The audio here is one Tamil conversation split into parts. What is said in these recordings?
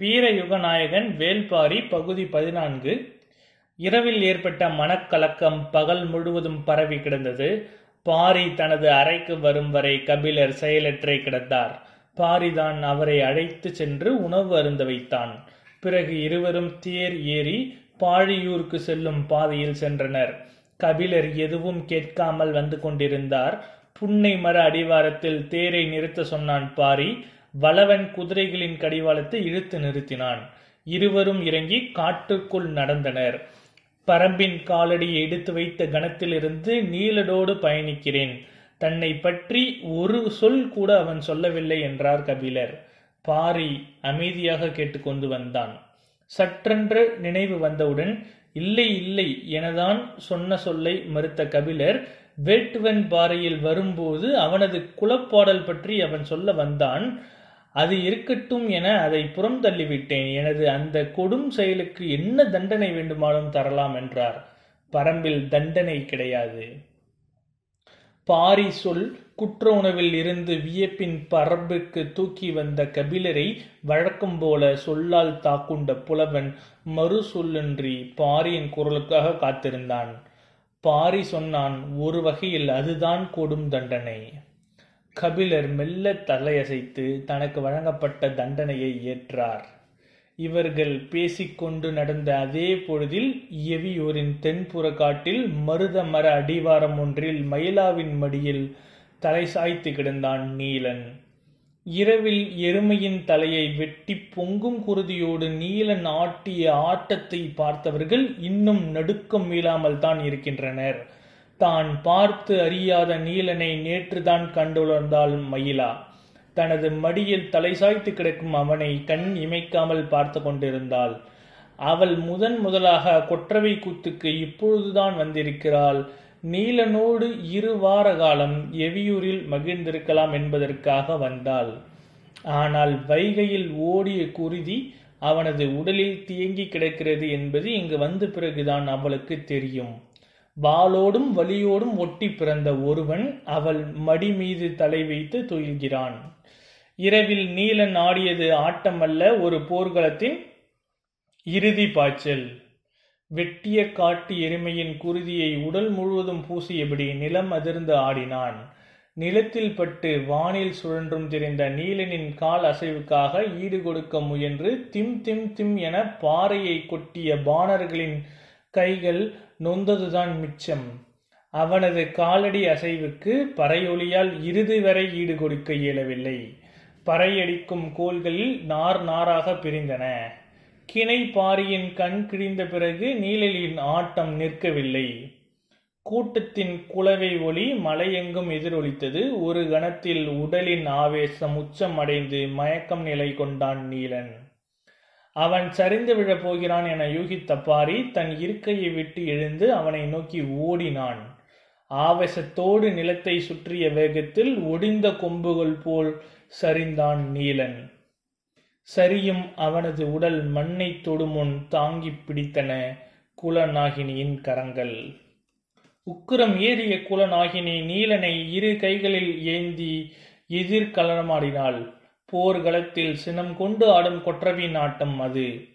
வீரயுகநாயகன் வேள்பாரி பகுதி பதினான்கு. இரவில் ஏற்பட்ட மனக்கலக்கம் பகல் முழுவதும் பரவி கிடந்தது. பாரி தனது அறைக்கு வரும் வரை கபிலர் செயலற்றே கிடந்தார். பாரிதான் அவரை அழைத்து சென்று உணவு அருந்த வைத்தான். பிறகு இருவரும் தேர் ஏறி பாழியூருக்கு செல்லும் பாதையில் சென்றனர். கபிலர் எதுவும் கேட்காமல் வந்து கொண்டிருந்தார். புன்னை மர அடிவாரத்தில் தேரை நிறுத்த சொன்னான் பாரி. வளவன் குதிரைகளின் கடிவாளத்தை இழுத்து நிறுத்தினான். இருவரும் இறங்கி காட்டுக்குள் நடந்தனர். பரம்பின் காலடியை எடுத்து வைத்த கணத்திலிருந்து நீலடோடு பயணிக்கிறேன். தன்னை பற்றி ஒரு சொல் கூட அவன் சொல்லவில்லை என்றார் கபிலர். பாரி அமைதியாக கேட்டுக்கொண்டு வந்தான். சற்றென்று நினைவு வந்தவுடன் இல்லை இல்லை எனதான் சொன்ன சொல்லை மறுத்த கபிலர் வேட்டுவன் பாறையில் வரும்போது அவனது குலப்பாடல் பற்றி அவன் சொல்ல வந்தான். அது இருக்கட்டும் என அதை புறம் தள்ளிவிட்டேன். எனது அந்த கொடும் செயலுக்கு என்ன தண்டனை வேண்டுமானும் தரலாம் என்றார். பரம்பில் தண்டனை கிடையாது. பாரி சொல் குற்ற உணவில் இருந்து வியப்பின் பரம்புக்கு தூக்கி வந்த கபிலரை வழக்கம் போல சொல்லால் தாக்குண்ட புலவன் மறு சொல்லின்றி பாரியின் குரலுக்காக காத்திருந்தான். பாரி சொன்னான் ஒரு வகையில் அதுதான் கொடும் தண்டனை. கபிலர் மெல்ல தலையசைத்து தனக்கு வழங்கப்பட்ட தண்டனையை ஏற்றார். இவர்கள் பேசிக்கொண்டு நடந்த அதே பொழுதில் எவியூரின் தென்புற காட்டில் மருத மர அடிவாரம் ஒன்றில் மயிலாவின் மடியில் தலை சாய்த்து கிடந்தான் நீலன். இரவில் எருமையின் தலையை வெட்டி பொங்கும் குருதியோடு நீலன் ஆட்டிய ஆட்டத்தை பார்த்தவர்கள் இன்னும் நடுக்கம் மீளாமல் தான் இருக்கின்றனர். தான் பார்த்து அறியாத நீலனை நேற்றுதான் கண்டுணர்ந்தாள் மயிலா. தனது மடியில் தலை சாய்த்து கிடக்கும் அவனை கண் இமைக்காமல் பார்த்து கொண்டிருந்தாள். அவள் முதன் முதலாக கொற்றவை கூத்துக்கு இப்பொழுதுதான் வந்திருக்கிறாள். நீலனோடு இரு வார காலம் எவியூரில் மகிழ்ந்திருக்கலாம் என்பதற்காக வந்தாள். ஆனால் வைகையில் ஓடிய குருதி அவனது உடலில் தேங்கி கிடக்கிறது என்பது இங்கு வந்த பிறகுதான் அவளுக்கு தெரியும். வாளோடும் வலியோடும் ஒட்டி பிறந்த ஒருவன் அவள் மடி மீது தலை வைத்து துயில்கிறான். இரவில் நீலன் ஆடியது ஆட்டமல்ல ஒரு போர்க்களத்தின் இறுதி பாய்ச்சல். வெட்டிய காட்டு எருமையின் குருதியை உடல் முழுவதும் பூசியபடி நிலம் அதிர்ந்து ஆடினான். நிலத்தில் பட்டு வானில் சுழன்றும் திரிந்த நீலனின் கால் அசைவுக்காக ஈடு கொடுக்க முயன்று திம் திம் திம் என பாறையை கொட்டிய பாணர்களின் கைகள் நொந்ததுதான் மிச்சம். அவனது காலடி அசைவுக்கு பறையொலியால் இறுதி வரை ஈடு கொடுக்க இயலவில்லை. பறையடிக்கும் கோள்களில் நார் நாராக பிரிந்தன. கிணை பாரியின் கண் கிழிந்த பிறகு நீலலின் ஆட்டம் நிற்கவில்லை. கூட்டத்தின் குளவை ஒளி மலையெங்கும் எதிரொலித்தது. ஒரு கணத்தில் உடலின் ஆவேசம் உச்சம் அடைந்து மயக்கம் நிலை கொண்டான் நீலன். அவன் சரிந்து விழப் போகிறான் என யூகித்த பாரி தன் இருக்கையை விட்டு எழுந்து அவனை நோக்கி ஓடினான். ஆவேசத்தோடு நிலத்தை சுற்றிய வேகத்தில் ஒடிந்த கொம்புகள் போல் சரிந்தான் நீலன். சரியும் அவனது உடல் மண்ணை தொடுமுன் தாங்கி பிடித்தன குலநாகினியின் கரங்கள். உக்கிரம் ஏறிய குலநாகினி நீலனை இரு கைகளில் ஏந்தி எதிர்கலனமாடினாள். போர்க்களத்தில் சினம் கொண்டு ஆடும் கொற்றவின் ஆட்டம் அது.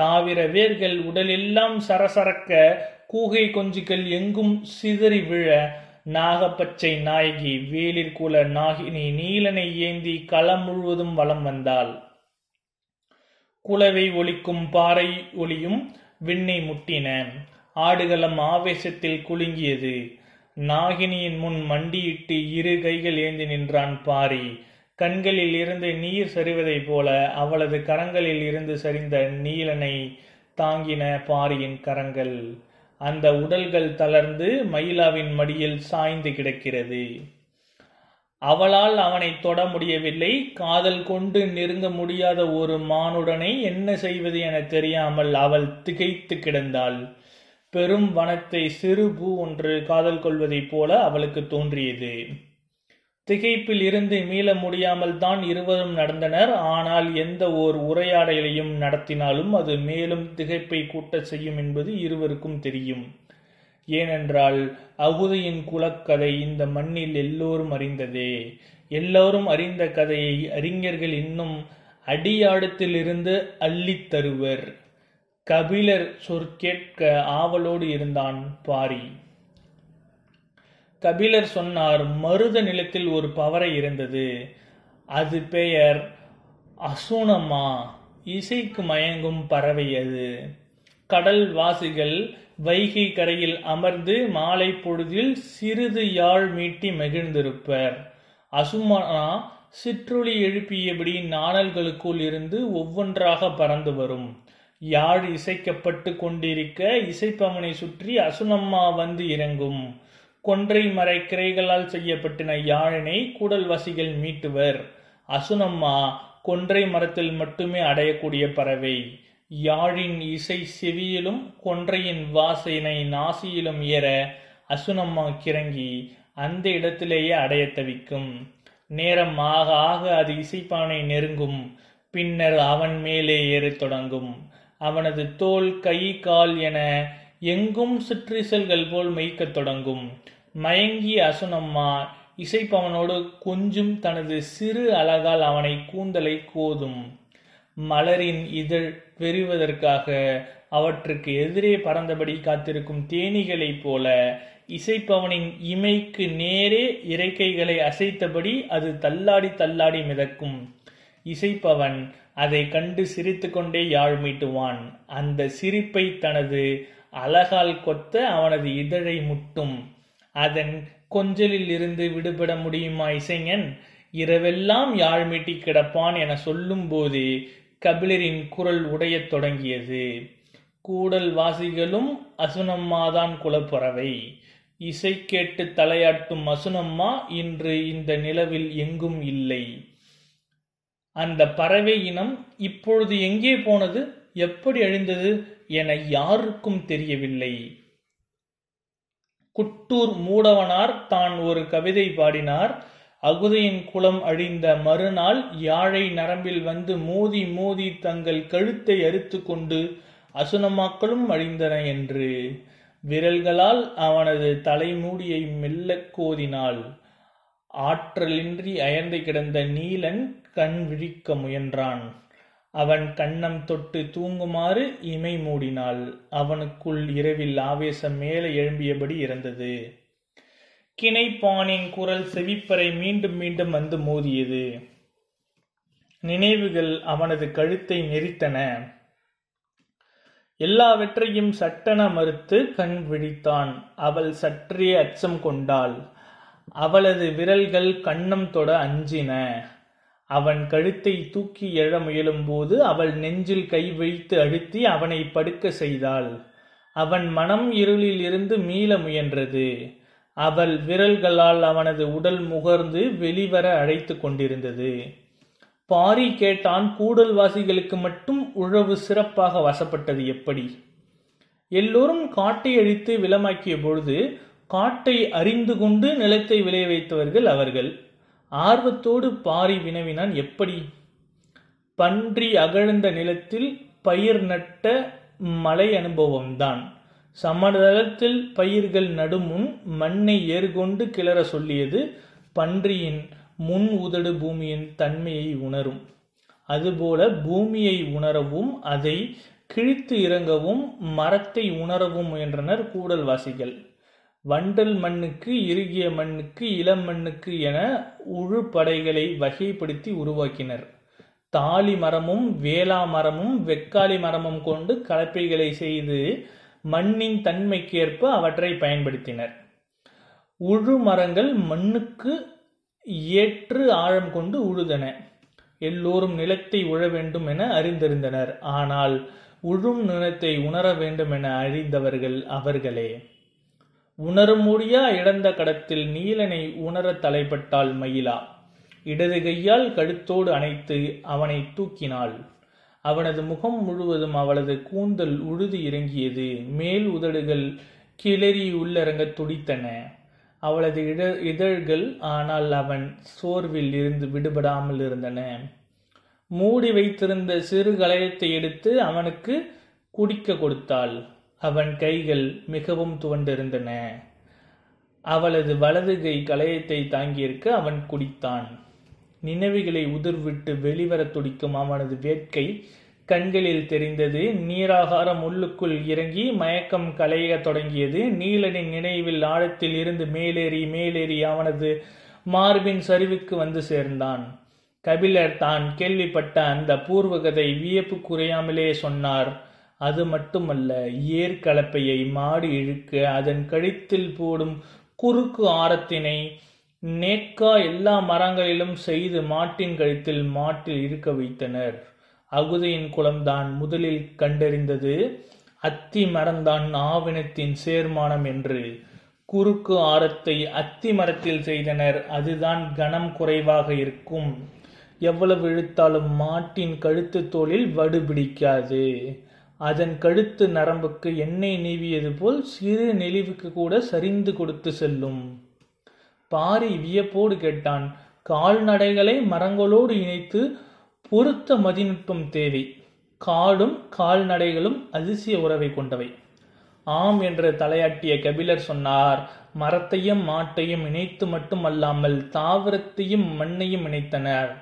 தாவிர வேர்கள் உடலெல்லாம் சரசரக்க கூகை கொஞ்சுகள் எங்கும் சிதறி விழ நாகப்பச்சை நாயகி வேலிற்குல நாகினி நீலனை ஏந்தி களம் முழுவதும் வலம் வந்தாள். குலவை ஒலிக்கும் பாறை ஒளியும் விண்ணை முட்டின. ஆடுகளம் ஆவேசத்தில் குலுங்கியது. நாகினியின் முன் மண்டியிட்டு இரு கைகள் ஏந்தி நின்றான் பாரி. கண்களில் இருந்து நீர் சரிவதைப் போல அவளது கரங்களில் இருந்து சரிந்த நீலனை தாங்கின பாரியின் கரங்கள். அந்த உடல்கள் தளர்ந்து மயிலாவின் மடியில் சாய்ந்து கிடக்கிறது. அவளால் அவனை தொட முடியவில்லை. காதல் கொண்டு நெருங்க முடியாத ஒரு மானுடனை என்ன செய்வது என தெரியாமல் அவள் திகைத்து கிடந்தாள். பெரும் வனத்தை சிறு பூ ஒன்று காதல் கொள்வதைப் போல அவளுக்கு தோன்றியது. திகைப்பில் இருந்து மீள முடியாமல் தான் இருவரும் நடந்தனர். ஆனால் எந்த ஓர் உரையாடலையும் நடத்தினாலும் அது மேலும் திகைப்பை கூட்ட செய்யும் என்பது இருவருக்கும் தெரியும். ஏனென்றால் அகுதியின் குலக்கதை இந்த மண்ணில் எல்லோரும் அறிந்ததே. எல்லோரும் அறிந்த கதையை அறிஞர்கள் இன்னும் அடியாடத்திலிருந்து அள்ளித் தருவர். கபிலர் சொற்கேட்க ஆவலோடு இருந்தான் பாரி. கபிலர் சொன்னார் மருத நிலத்தில் ஒரு பவரை இருந்தது. அது பெயர் அசுனமா. இசைக்கு மயங்கும் பறவை அது. கடல் வாசிகள் வைகை கரையில் அமர்ந்து மாலை பொழுதில் சிறிது யாழ் மீட்டி மகிழ்ந்திருப்பர். அசுமனா சிற்றொளி எழுப்பியபடி நாணல்களுக்குள் இருந்து ஒவ்வொன்றாக பறந்து வரும். யாழ் இசைக்கப்பட்டு கொண்டிருக்க இசைப்பவனை சுற்றி அசுனம்மா வந்து இறங்கும். கொன்றை மறை கிரைகளால் செய்யப்பட்டின யாழினை கூடல் வசிகள் மீட்டுவர். அசுனம்மா கொன்றை மரத்தில் மட்டுமே அடையக்கூடிய பறவை. யாழின் இசை செவியிலும் கொன்றையின் வாசனை நாசியிலும் ஏற அசுனம்மா கிறங்கி அந்த இடத்திலேயே அடைய தவிக்கும். நேரம் ஆக ஆக அது இசைப்பானை நெருங்கும். பின்னர் அவன் மேலே ஏறத் தொடங்கும். அவனது தோல் கை கால் என எங்கும் சிற்றிசல்கள் போல் மெய்க்கத் தொடங்கும். மயங்கிய அசுனம்மா இசைப்பவனோடு கொஞ்சும் தனது சிறு அழகால் அவனை கூந்தலை கோதும். மலரின் இதழ் பெறுவதற்காக அவற்றுக்கு எதிரே பறந்தபடி காத்திருக்கும் தேனீகளைப் போல இசைப்பவனின் இமைக்கு நேரே இறக்கைகளை அசைத்தபடி அது தள்ளாடி தள்ளாடி மிதக்கும். இசைப்பவன் அதை கண்டு சிரித்துக்கொண்டே யாழ் மீட்டுவான். அந்த சிரிப்பை தனது அழகால் கொத்த அவனது இதழை முட்டும். அதன் கொஞ்சலில் இருந்து விடுபட முடியுமா இசைஞன்? இரவெல்லாம் யாழ் மீட்டி கிடப்பான் என சொல்லும் போது கபிலரின் குரல் உடையத் தொடங்கியது. கூடல் வாசிகளும் அசுனம்மாதான் குலப்பறவை. இசை கேட்டு தலையாட்டும் அசுனம்மா இன்று இந்த நிலவில் எங்கும் இல்லை. அந்த பறவை இனம் இப்பொழுது எங்கே போனது? எப்படி அழிந்தது? என யாருக்கும் தெரியவில்லை. குட்டூர் மூடவனார் தான் ஒரு கவிதை பாடினார். அகுதையின் குலம் அழிந்த மறுநாள் யாழை நரம்பில் வந்து மோதி மோதி தங்கள் கழுத்தை அறுத்து கொண்டு அசுனமாக்களும் அழிந்தன என்று. விரல்களால் அவனது தலைமூடியை மெல்லக் கோதினாள். ஆற்றலின்றி அயர்ந்து கிடந்த நீலன் கண் விழிக்க முயன்றான். அவன் கண்ணம் தொட்டு தூங்குமாறு இமை மூடினாள். அவனுக்குள் இரவில் ஆவேசம் மேலே எழும்பியபடி இருந்தது. கிணைப்பானின் குரல் செவிப்பறை மீண்டும் மீண்டும் வந்து மோதியது. நினைவுகள் அவனது கழுத்தை நெரித்தன. எல்லாவற்றையும் சட்டென மறுத்து கண் விழித்தான். அவள் சற்றே அச்சம் கொண்டாள். அவளது விரல்கள் கண்ணம் தொட அஞ்சின. அவன் கழுத்தை தூக்கி எழ முயலும்போது அவள் நெஞ்சில் கை வைத்து அழுத்தி அவனை படுக்க செய்தாள். அவன் மனம் இருளில் இருந்து மீள முயன்றது. அவள் விரல்களால் அவனது உடல் முகர்ந்து வெளிவர அழைத்து கொண்டிருந்தது. பாரி கேட்டான் கூடல்வாசிகளுக்கு மட்டும் உழவு சிறப்பாக வசப்பட்டது எப்படி? எல்லோரும் காட்டை அழித்து விலமாக்கிய பொழுது காட்டை அறிந்து கொண்டு நிலத்தை விளைய வைத்தவர்கள் அவர்கள். ஆர்வத்தோடு பாரி வினவினான். எப்படி? பன்றி அகழ்ந்த நிலத்தில் பயிர் நட்ட மலை அனுபவம்தான். சமதளத்தில் பயிர்கள் நடுமுன் மண்ணை ஏர்கொண்டு கிளற சொல்லியது பன்றியின் முன் உதடு பூமியின் தன்மையை உணரும். அதுபோல பூமியை உணரவும் அதை கிழித்து இறங்கவும் மரத்தை உணரவும் முயன்றனர் கூடல்வாசிகள் வண்டல் மண்ணுக்கு இறுகிய மண்ணுக்கு இளம் மண்ணுக்கு என உழு படைகளை வகைப்படுத்தி உருவாக்கினர். தாலி மரமும் வேளா மரமும் வெக்காளி மரமும் கொண்டு கலப்பைகளை செய்து மண்ணின் தன்மைக்கேற்ப அவற்றை பயன்படுத்தினர். உழு மரங்கள் மண்ணுக்கு ஏற்று ஆழம் கொண்டு உழுதன. எல்லோரும் நிலத்தை உழ வேண்டும் என அறிந்திருந்தனர். ஆனால் உழும் நிலத்தை உணர வேண்டும் என அறிந்தவர்கள் அவர்களே. உணரும் முடியா இடந்த கடத்தில் நீலனை உணர தலைப்பட்டாள் மயிலா. இடது கையால் கழுத்தோடு அணைத்து அவனை தூக்கினாள். அவனது முகம் முழுவதும் அவளது கூந்தல் உழுது இறங்கியது. மேல் உதடுகள் கிளறி உள்ளரங்க துடித்தன. அவளது இட இதழ்கள் ஆனால் அவன் சோர்வில் இருந்து விடுபடாமல் இருந்தன. மூடி வைத்திருந்த சிறு கலயத்தை எடுத்து அவனுக்கு குடிக்க கொடுத்தாள். அவன் கைகள் மிகவும் துவண்டிருந்தன. அவளது வலது கை தாங்கியிருக்க அவன் குடித்தான். நினைவுகளை உதிர்விட்டு வெளிவர துடிக்கும் அவனது வேட்கை கண்களில் தெரிந்தது. நீராகாரம் உள்ளுக்குள் இறங்கி மயக்கம் கலையத் தொடங்கியது. நீலனின் நினைவில் ஆழத்தில் இருந்து மேலேறி மேலேறி அவனது மார்பின் சரிவுக்கு வந்து சேர்ந்தான். கபிலர் தான் கேள்விப்பட்ட அந்த பூர்வகதை வியப்பு குறையாமலே சொன்னார். அது மட்டுமல்ல ஏர்கலப்பையை மாடு இழுக்க அதன் கழுத்தில் போடும் குறுக்கு ஆரத்தினை நேக்கா எல்லா மரங்களிலும் செய்து மாட்டின் கழுத்தில் மாட்டில் இருக்க வைத்தனர். அகுதையின் குளம்தான் முதலில் கண்டறிந்தது. அத்தி மரம்தான் ஆவினத்தின் சேர்மானம் என்று. குறுக்கு ஆரத்தை அத்தி மரத்தில் செய்தனர். அதுதான் கனம் குறைவாக இருக்கும். எவ்வளவு இழுத்தாலும் மாட்டின் கழுத்து தோளில் வடு பிடிக்காது. அதன் கழுத்து நரம்புக்கு எண்ணெய் நீவியது போல் சிறு நெளிவுக்கு கூட சரிந்து கொடுத்து செல்லும். பாரி வியப்போடு கேட்டான் கால்நடைகளை மரங்களோடு இணைத்து பொருத்த மதிநுட்பம் தேவை. காடும் கால்நடைகளும் அதிசய உறவை கொண்டவை. ஆம் என்று தலையாட்டிய கபிலர் சொன்னார் மரத்தையும் மாட்டையும் இணைத்து மட்டுமல்லாமல் தாவரத்தையும் மண்ணையும் இணைத்தனர்.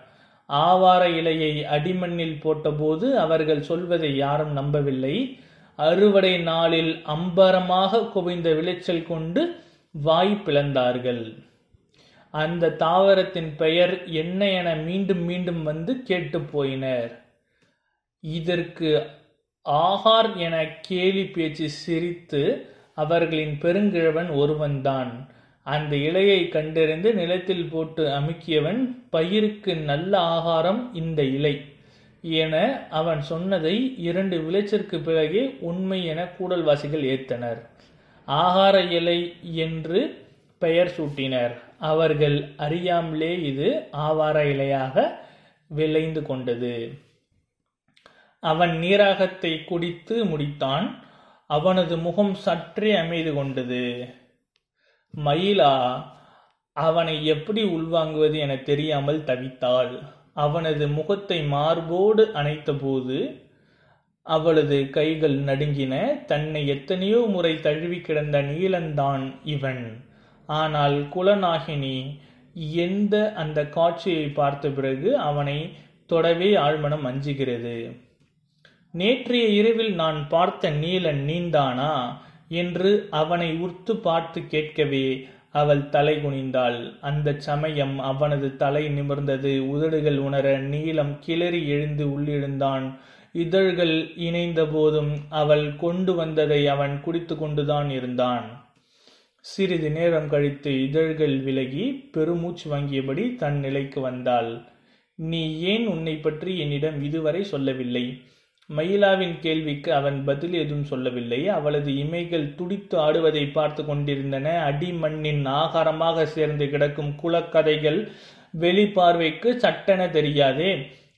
ஆவார இலையை அடிமண்ணில் போட்டபோது அவர்கள் சொல்வதை யாரும் நம்பவில்லை. அறுவடை நாளில் அம்பரமாக குவிந்த விளைச்சல் கொண்டு வாய் பிளந்தார்கள். அந்த தாவரத்தின் பெயர் என்ன என மீண்டும் மீண்டும் வந்து கேட்டு போயினர். இதற்கு ஆகார் என கேலி பேச்சு சிரித்து அவர்களின் பெருங்கிழவன் ஒருவன்தான். அந்த இலையை கண்டறிந்து நிலத்தில் போட்டு அமுக்கியவன் பயிருக்கு நல்ல ஆகாரம் இந்த இலை என அவன் சொன்னதை இரண்டு விளைச்சிற்கு பிறகே உண்மை என கூடல்வாசிகள் ஏத்தனர். ஆகார இலை என்று பெயர் சூட்டினர். அவர்கள் அறியாமலே இது ஆவார இலையாக விளைந்து கொண்டது. அவன் நீராகத்தை குடித்து முடித்தான். அவனது முகம் சற்றே அமைது கொண்டது. மயிலா அவனை எப்படி உள்வாங்குவது என தெரியாமல் தவித்தாள். அவனது முகத்தை மார்போடு அணைத்தபோது அவளது கைகள் நடுங்கின. தன்னை எத்தனையோ முறை தழுவி கிடந்த நீலந்தான் இவன். ஆனால் குலநாகினி எந்த அந்த காட்சியை பார்த்த பிறகு அவனை தொடவே ஆழ்மனம் அஞ்சுகிறது. நேற்றைய இரவில் நான் பார்த்த நீலன் நீந்தானா? என்று அவனை உர்த்து பார்த்து கேட்கவே அவள் தலை குனிந்தாள். அந்த சமயம் அவனது தலை நிமிர்ந்தது. உதடுகள் உணர நீளம் கிளறி எழுந்து உள்ளிருந்தான் இதழ்கள் இணைந்த போதும் அவள் கொண்டு வந்ததை அவன் குடித்து கொண்டுதான் இருந்தான். சிறிது நேரம் கழித்து இதழ்கள் விலகி பெருமூச்சு வாங்கியபடி தன் நிலைக்கு வந்தாள். நீ ஏன் உன்னை பற்றி என்னிடம் இதுவரை சொல்லவில்லை? மயிலாவின் கேள்விக்கு அவன் பதில் எதுவும் சொல்லவில்லை அவளது இமைகள் துடித்து ஆடுவதை பார்த்து கொண்டிருந்தன. அடிமண்ணின் ஆகாரமாக சேர்ந்து கிடக்கும் குலக்கதைகள் வெளிப்பார்வைக்கு சட்டென தெரியாதே.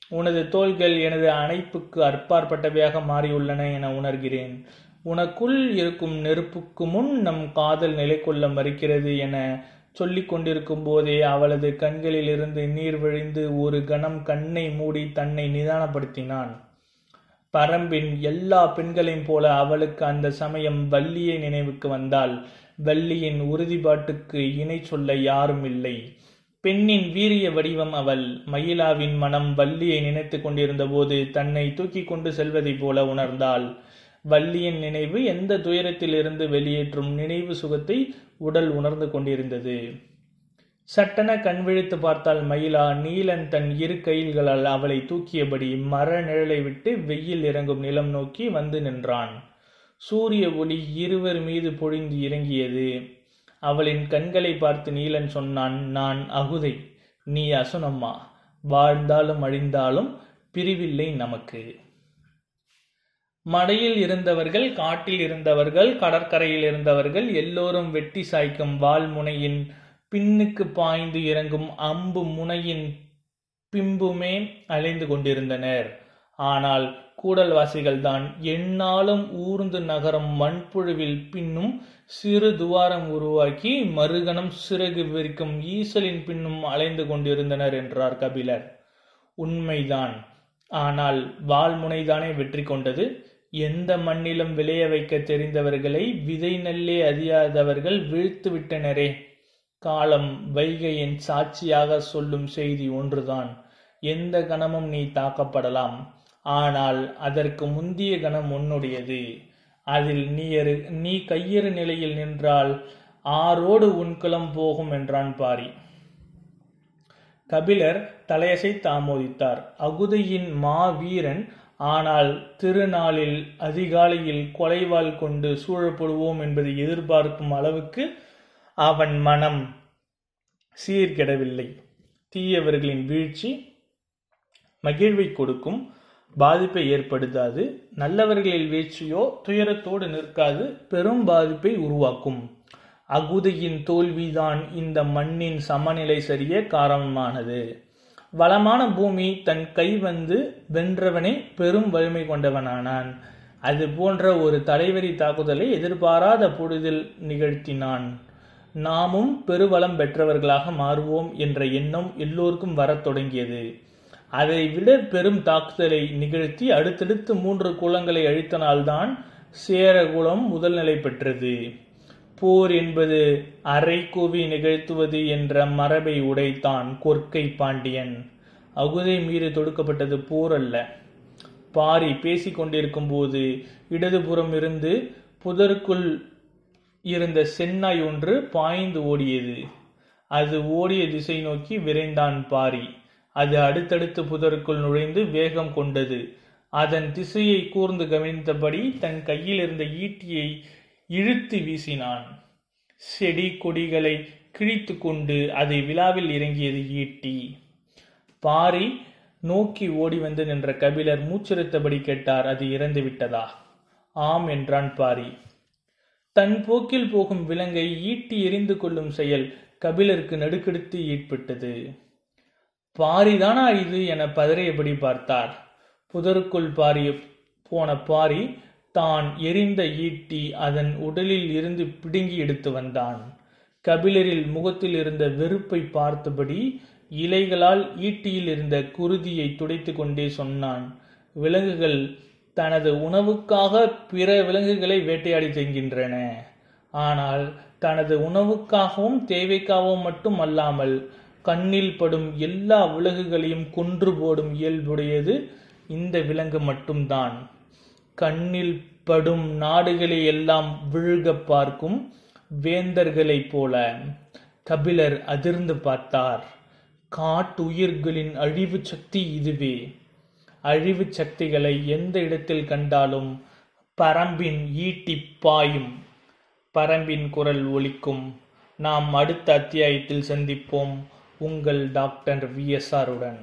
உனது தோள்கள் எனது அணைப்புக்கு அற்பாற்பட்டவையாக மாறியுள்ளன என உணர்கிறேன். உனக்குள் இருக்கும் நெருப்புக்கு முன் நம் காதல் நிலை கொள்ள மறுக்கிறது என சொல்லிக் கொண்டிருக்கும் போதே அவளது கண்களிலிருந்து நீர் வழிந்து ஒரு கணம் கண்ணை மூடி தன்னை நிதானப்படுத்தினான். பரம்பின் எல்லா பெண்களையும் போல அவளுக்கு அந்த சமயம் வள்ளியை நினைவுக்கு வந்தால் வள்ளியின் உறுதிப்பாட்டுக்கு இணை சொல்ல யாரும் இல்லை. பெண்ணின் வீரிய வடிவம் அவள். மயிலாவின் மனம் வள்ளியை நினைத்து கொண்டிருந்த போது தன்னை தூக்கி கொண்டு செல்வதைப் போல உணர்ந்தாள். வள்ளியின் நினைவு எந்த துயரத்திலிருந்து வெளியேற்றும் நினைவு சுகத்தை உடல் உணர்ந்து கொண்டிருந்தது. சட்டென கண் விழித்து பார்த்தால் மயிலா நீலன் தன் இரு கைல்களால் அவளை தூக்கியபடி மர நிழலை விட்டு வெயில் இறங்கும் நிலம் நோக்கி வந்து நின்றான். சூரிய ஒளி இருவர் மீது பொழிந்து இறங்கியது. அவளின் கண்களை பார்த்து நீலன் சொன்னான் நான் அகுதை நீ அசுனம்மா. வாழ்ந்தாலும் அழிந்தாலும் பிரிவில்லை நமக்கு. மடையில் இருந்தவர்கள் காட்டில் இருந்தவர்கள் கடற்கரையில் இருந்தவர்கள் எல்லோரும் வெட்டி சாய்க்கும் வால்முனையின் பின்னுக்கு பாய்ந்து இறங்கும் அம்பு முனையின் பிம்புமே அலைந்து கொண்டிருந்தனர். ஆனால் கூடல்வாசிகள் தான் எந்நாளும் ஊர்ந்து நகரம் மண்புழுவில் பின்னும் சிறு துவாரம் உருவாக்கி மறுகணம் சிறகு விரிக்கும் ஈசலின் பின்னும் அலைந்து கொண்டிருந்தனர் என்றார் கபிலர். உண்மைதான். ஆனால் வால்முனைதானே வெற்றி கொண்டது. எந்த மண்ணிலும் விளைய வைக்க தெரிந்தவர்களை விதை நெல்லே அறியாதவர்கள் வீழ்த்து விட்டனரே காலம் வைகையின் சாட்சியாக சொல்லும் செய்தி ஒன்றுதான். எந்த கணமும் நீ தாக்கப்படலாம். ஆனால் அதற்கு முந்திய கணம் உன்னுடையது. அதில் நீயரு நீ கையறு நிலையில் நின்றால் ஆரோடு உன்குலம் போகும் என்றான் பாரி. கபிலர் தலையசை தாமோதித்தார் அகுதையின் மாவீரன் ஆனால் திருநாளில் அதிகாலையில் கொலைவாள் கொண்டு சூழப்படுவோம் என்பதை எதிர்பார்க்கும் அளவுக்கு அவன் மனம் சீர்கெடவில்லை. தீயவர்களின் வீழ்ச்சி மகிழ்வை கொடுக்கும் பாதிப்பை ஏற்படுத்தாது. நல்லவர்களில் வீழ்ச்சியோ துயரத்தோடு நிற்காது பெரும் பாதிப்பை உருவாக்கும். அகுதையின் தோல்விதான் இந்த மண்ணின் சமநிலை சரிய காரணமானது. வளமான பூமி தன் கை வந்து வென்றவனே பெரும் வலிமை கொண்டவனானான். அது போன்ற ஒரு தலைவரி தாக்குதலை எதிர்பாராத பொழுதில் நிகழ்த்தினான். நாமும் பெருவளம் பெற்றவர்களாக மாறுவோம் என்ற எண்ணம் எல்லோருக்கும் வரத் தொடங்கியது. அதை விட பெரும் தாக்குதலை நிகழ்த்தி அடுத்தடுத்து மூன்று குலங்களை அழித்தனால்தான் சேரகுலம் முதல் நிலை பெற்றது. போர் என்பது அரைக்கோவி நிகழ்த்துவது என்ற மரபை உடைத்தான் கொற்கை பாண்டியன். அகுதை மீது தொடுக்கப்பட்டது போர் அல்ல. பாரி பேசிக் கொண்டிருக்கும் போது இடதுபுறம் இருந்து புதருக்குள் இருந்த சென்னாய் ஒன்று பாய்ந்து ஓடியது. அது ஓடிய திசை நோக்கி விரைந்தான் பாரி. அது அடுத்தடுத்து புதருக்குள் நுழைந்து வேகம் கொண்டது. அதன் திசையை கூர்ந்து கவனித்தபடி தன் கையில் இருந்த ஈட்டியை இழுத்து வீசினான். செடி கொடிகளை கிழித்து கொண்டு அதை விழாவில் இறங்கியது ஈட்டி. பாரி நோக்கி ஓடி வந்து நின்ற கபிலர் மூச்சிருத்தபடி கேட்டார் அது இறந்து விட்டதா ஆம் என்றான் பாரி. தன் போக்கில் போகும் விலங்கை ஈட்டி எறிந்து கொள்ளும் செயல் கபிலருக்கு நடுக்கெடுத்து ஈட்பட்டது. பாரிதானா இது என பதறியபடி பார்த்தார். புதருக்குள் பாரிய போன பாரி தான் எரிந்த ஈட்டி அதன் உடலில் இருந்து பிடுங்கி எடுத்து வந்தான். கபிலரில் முகத்தில் இருந்த வெறுப்பை பார்த்தபடி இலைகளால் ஈட்டியில் இருந்த குருதியை துடைத்து கொண்டே சொன்னான். விலங்குகள் தனது உணவுக்காக பிற விலங்குகளை வேட்டையாடி தின்கின்றன ஆனால் தனது உணவுக்காகவும் தேவைக்காகவும் மட்டும் அல்லாமல் கண்ணில் படும் எல்லா விலங்குகளையும் கொன்று போடும் இயல்புடையது இந்த விலங்கு மட்டும்தான். கண்ணில் படும் நாடுகளை எல்லாம் விழுக பார்க்கும் வேந்தர்களைப் போல கபிலர் அதிர்ந்து பார்த்தார். காட்டுயிர்களின் அழிவு சக்தி இதுவே. அழிவு சக்திகளை எந்த இடத்தில் கண்டாலும் பரம்பின் ஈட்டி பாயும். பரம்பின் குரல் ஒலிக்கும். நாம் அடுத்த அத்தியாயத்தில் சந்திப்போம். உங்கள் டாக்டர் விஎஸ்ஆருடன்